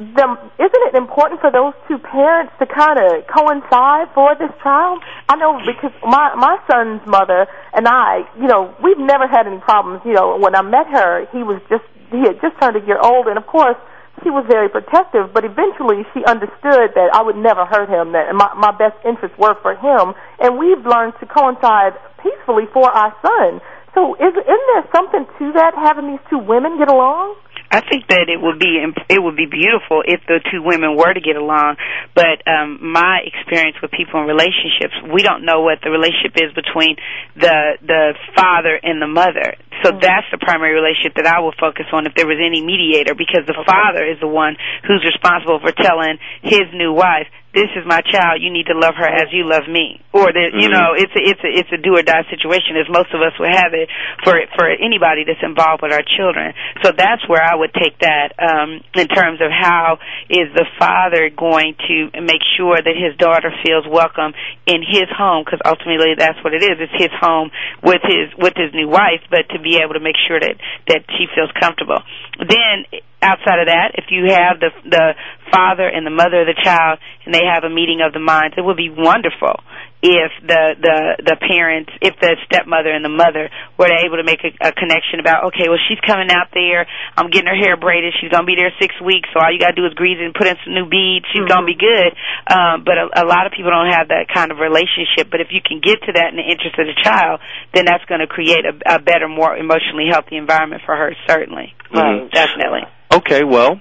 then isn't it important for those two parents to kind of coincide for this child? I know because my my son's mother and I, you know, we've never had any problems. You know, when I met her, he was just he had just turned a year old, and of course she was very protective, but eventually she understood that I would never hurt him, that my, my best interests were for him, and we've learned to coincide peacefully for our son. So is, isn't there something to that, having these two women get along? I think that it would be it would be beautiful if the two women were to get along. But um my experience with people in relationships, we don't know what the relationship is between the the father and the mother. So that's the primary relationship that I will focus on if there was any mediator because the father is the one who's responsible for telling his new wife this is my child. You need to love her as you love me. Or that you Mhm. know, it's a, it's a it's a do or die situation, as most of us would have it for for anybody that's involved with our children. So that's where I would take that um, in terms of how is the father going to make sure that his daughter feels welcome in his home, because ultimately that's what it is. It's his home with his with his new wife, but to be able to make sure that that she feels comfortable. Then outside of that, if you have the the father and the mother of the child and they have a meeting of the minds, it would be wonderful if the the the parents, if the stepmother and the mother were able to make a, a connection about, okay, well she's coming out there, I'm getting her hair braided, she's gonna be there six weeks, so all you gotta do is grease and put in some new beads, she's gonna be good. Um, but a, a lot of people don't have that kind of relationship. But if you can get to that in the interest of the child, then that's going to create a, a better, more emotionally healthy environment for her. Certainly, Mhm. definitely. Okay, well,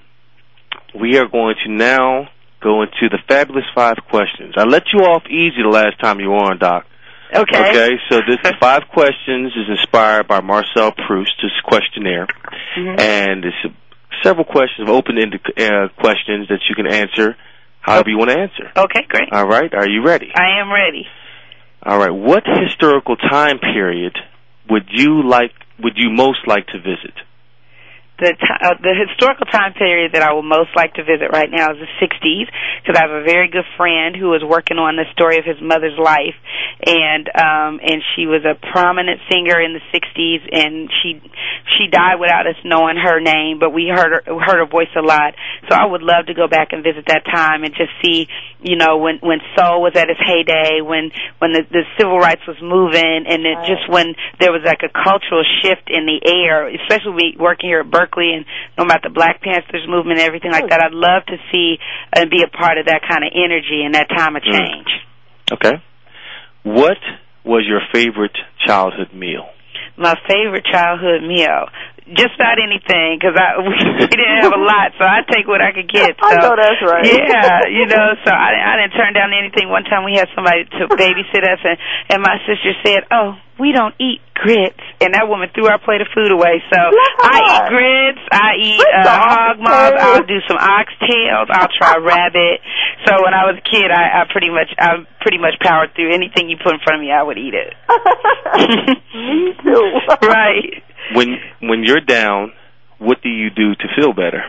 we are going to now go into the fabulous five questions. I let you off easy the last time you were on, Doc. Okay. Okay, so this the five questions is inspired by Marcel Proust's questionnaire, Mhm. and it's several questions, open-ended uh, questions that you can answer however you want to answer. Okay, great. All right, are you ready? I am ready. All right, what historical time period would you like? Would you most like to visit? The ti uh, the historical time period that I would most like to visit right now is the 60s because I have a very good friend who is working on the story of his mother's life and um and she was a prominent singer in the 60s and she she died without us knowing her name but we heard her heard her voice a lot. So I would love to go back and visit that time and just see you know when when soul was at its heyday when when the the civil rights was moving and it just when there was like a cultural shift in the air especially we working here at Berkeley and knowing about the Black Panthers movement and everything like that I'd love to see and be a part of that kind of energy and that time of Mm. change Okay. What was your favorite childhood meal? my favorite childhood meal. Just about anything, because I we, we didn't have a lot, so I take what I could get. So, I know that's right. Yeah, you know, so I, I didn't turn down anything. One time we had somebody to babysit us, and and my sister said, "Oh, we don't eat grits," and that woman threw our plate of food away. So I eat grits, I eat uh, hog maws, I'll do some oxtails, I'll try rabbit. So when I was a kid, I, I pretty much I pretty much powered through anything you put in front of me. I would eat it. Me too. right. When when you're down, what do you do to feel better?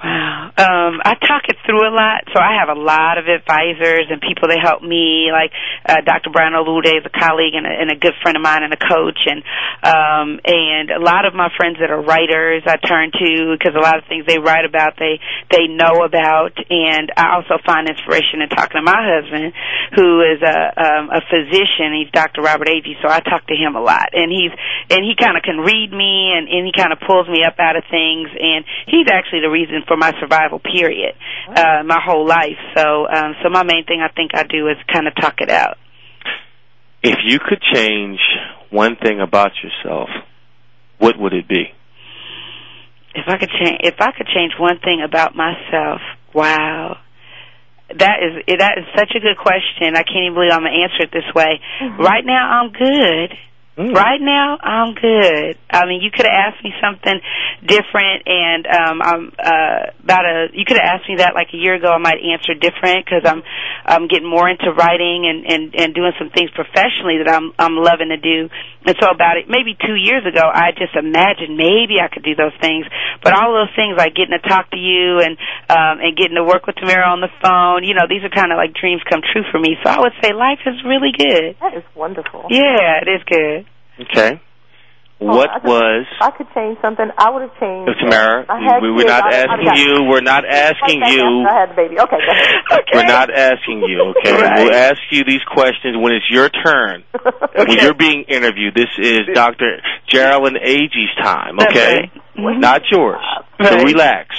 Wow. Um, I talk it through a lot, so I have a lot of advisors and people that help me, like uh, Dr. Brian Olude is a colleague and a, and a good friend of mine and a coach, and um, and a lot of my friends that are writers I turn to because a lot of things they write about they they know about, and I also find inspiration in talking to my husband, who is a um, a physician. He's Dr. Robert Agee, so I talk to him a lot, and he's and he kind of can read me, and and he kind of pulls me up out of things, and he's actually the reason for my survival period uh my whole life. So um so my main thing i think i do is kind of talk it out. If you could change one thing about yourself, what would it be? if i could change if i could change one thing about myself wow. That is that is such a good question. I can't even believe i'm going to answer it this way. Right now i'm good Right now, I'm good. I mean, you could have asked me something different, and um, I'm uh, about a. You could have asked me that like a year ago. I might answer different because I'm I'm getting more into writing and and and doing some things professionally that I'm I'm loving to do. And so about it, maybe two years ago, I just imagined maybe I could do those things. But all those things like getting to talk to you and um, and getting to work with Tamara on the phone, you know, these are kind of like dreams come true for me. So I would say life is really good. That is wonderful. Yeah, it is good. Okay. Oh, What I was If I could change something, I would have changed. Oh, Tamara? We, we're kids, not I- I asking you. We're not asking you. I had the baby. Okay, go ahead. We're not asking you. Okay. Right. We'll ask you these questions when it's your turn. When you're being interviewed, this is Dr. Jarralynne Agee's time. Okay. right. Not yours. So relax.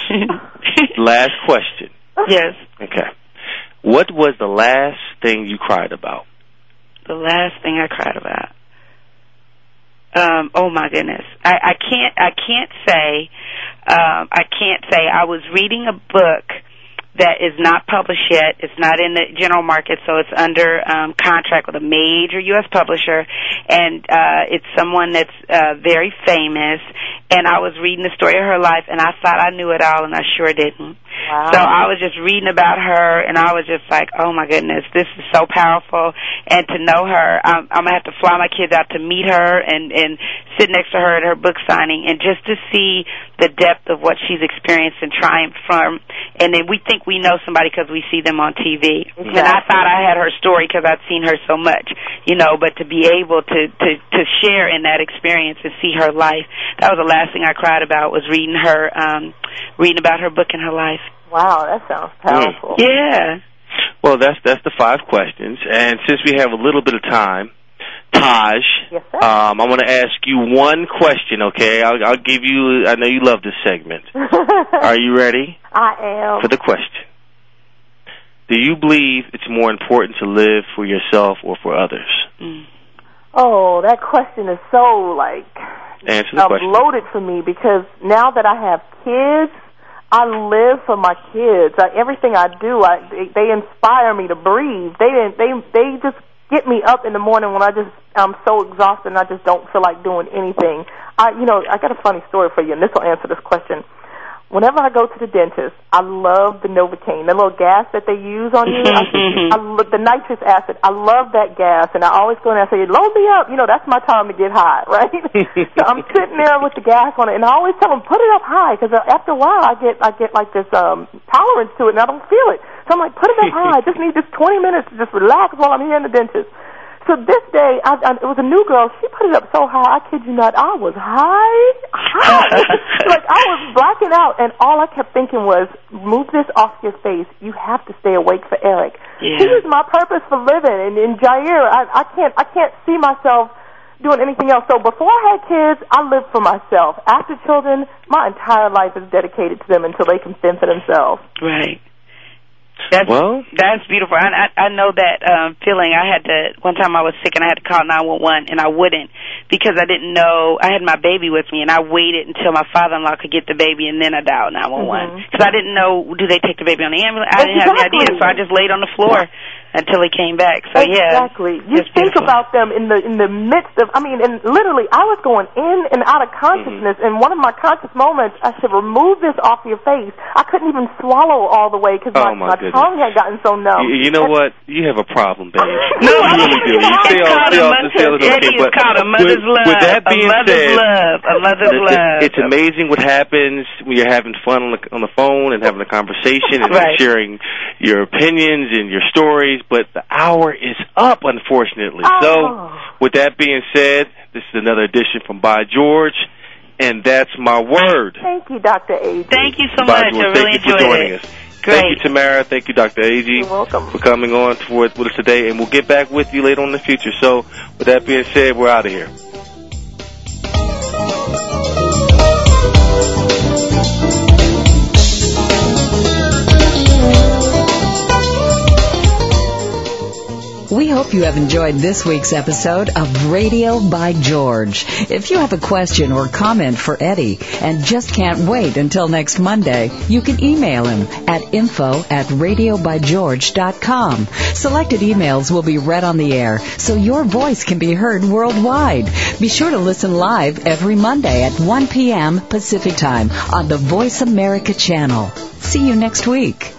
Last question. yes. Okay. What was the last thing you cried about? The last thing I cried about. Um, oh my goodness. I, I can't I can't say um, I can't say. I was reading a book that is not published yet. It's not in the general market, so it's under um, contract with a major U.S. publisher, and uh, it's someone that's uh, very famous. And I was reading the story of her life, and I thought I knew it all, and I sure didn't. Wow. So I was just reading about her, and I was just like, "Oh my goodness, this is so powerful!" And to know her, I'm, I'm gonna have to fly my kids out to meet her and and sit next to her at her book signing, and just to see the depth of what she's experienced and triumphed from. And then we think we know somebody because we see them on TV, and I thought I had her story because I'd seen her so much, you know. But to be able to to to share in that experience and see her life, that was the last thing I cried about was reading her um reading about her book and her life. Wow, that sounds powerful. Yeah. Well, that's that's the five questions, and since we have a little bit of time, Taj, Yes, sir. um, I want to ask you one question. Okay, I'll, I'll give you. I know you love this segment. Are you ready I am. for the question? Do you believe it's more important to live for yourself or for others? Mm. Oh, that question is so like Answer the question. loaded for me because now that I have kids, I live for my kids. I, everything I do, I they, they inspire me to breathe. They they they just get me up in the morning when I just I'm so exhausted and I just don't feel like doing anything. I you know I got a funny story for you, and this will answer this question. Whenever I go to the dentist, I love the Novocaine, the little gas that they use on you. I, I lo- the nitrous acid. I love that gas, and I always go in and say, "Load me up." You know, that's my time to get high, right? so I'm sitting there with the gas on it, and I always tell them, "Put it up high," because after a while, I get I get like this um tolerance to it, and I don't feel it. So I'm like, "Put it up high." I just need just 20 minutes to just relax while I'm here in the dentist. So this day, I, I, it was a new girl. She put it up so high. I kid you not, I was high, high. like I was blacking out, and all I kept thinking was, "Move this off your face. You have to stay awake for Eric. Yeah. He is my purpose for living." And in Jaire, I, I can't, I can't see myself doing anything else. So before I had kids, I lived for myself. After children, my entire life is dedicated to them until they can fend for themselves. Right. That's Well- that's beautiful. I I, I know that um feeling. I had to one time I was sick and I had to call 911 and I wouldn't because I didn't know I had my baby with me and I waited until my father-in-law could get the baby and then I dialed 911 because I didn't know do they take the baby on the ambulance. I didn't have any idea, so I just laid on the floor until he came back. So yeah, exactly. You think beautiful. about them in the in the midst of. I mean, and literally, I was going in and out of consciousness. Mm-hmm. And one of my conscious moments, I said, "Remove this off your face." I couldn't even swallow all the way because Oh, my, my goodness. tongue had gotten so numb. You, you know what? You have a problem, babe. No, you I really do. You It's stay on, called stay a on, mother- stay on the Eddie, it's called a mother's with, love. With that A being mother's said, love. A mother's listen, love. it's amazing what happens when you're having fun on the on the phone and having a conversation and Right. sharing your opinions and your stories. But the hour is up, unfortunately. Oh. So, with that being said, this is another edition from By George, and that's my word. Thank you, Dr. A. Thank you so By much. George. I really Thank you for joining it. us. Great. Thank you, Tamara. Thank you, Dr. Agee, You're welcome. for coming on for, with us today, and we'll get back with you later on in the future. So, with that being said, we're out of here. We hope you have enjoyed this week's episode of Radio by George. If you have a question or comment for Eddie and just can't wait until next Monday, you can email him at info at radiobygeorge.com. Selected emails will be read on the air so your voice can be heard worldwide. Be sure to listen live every Monday at 1 p.m. Pacific Time on the Voice America channel. See you next week.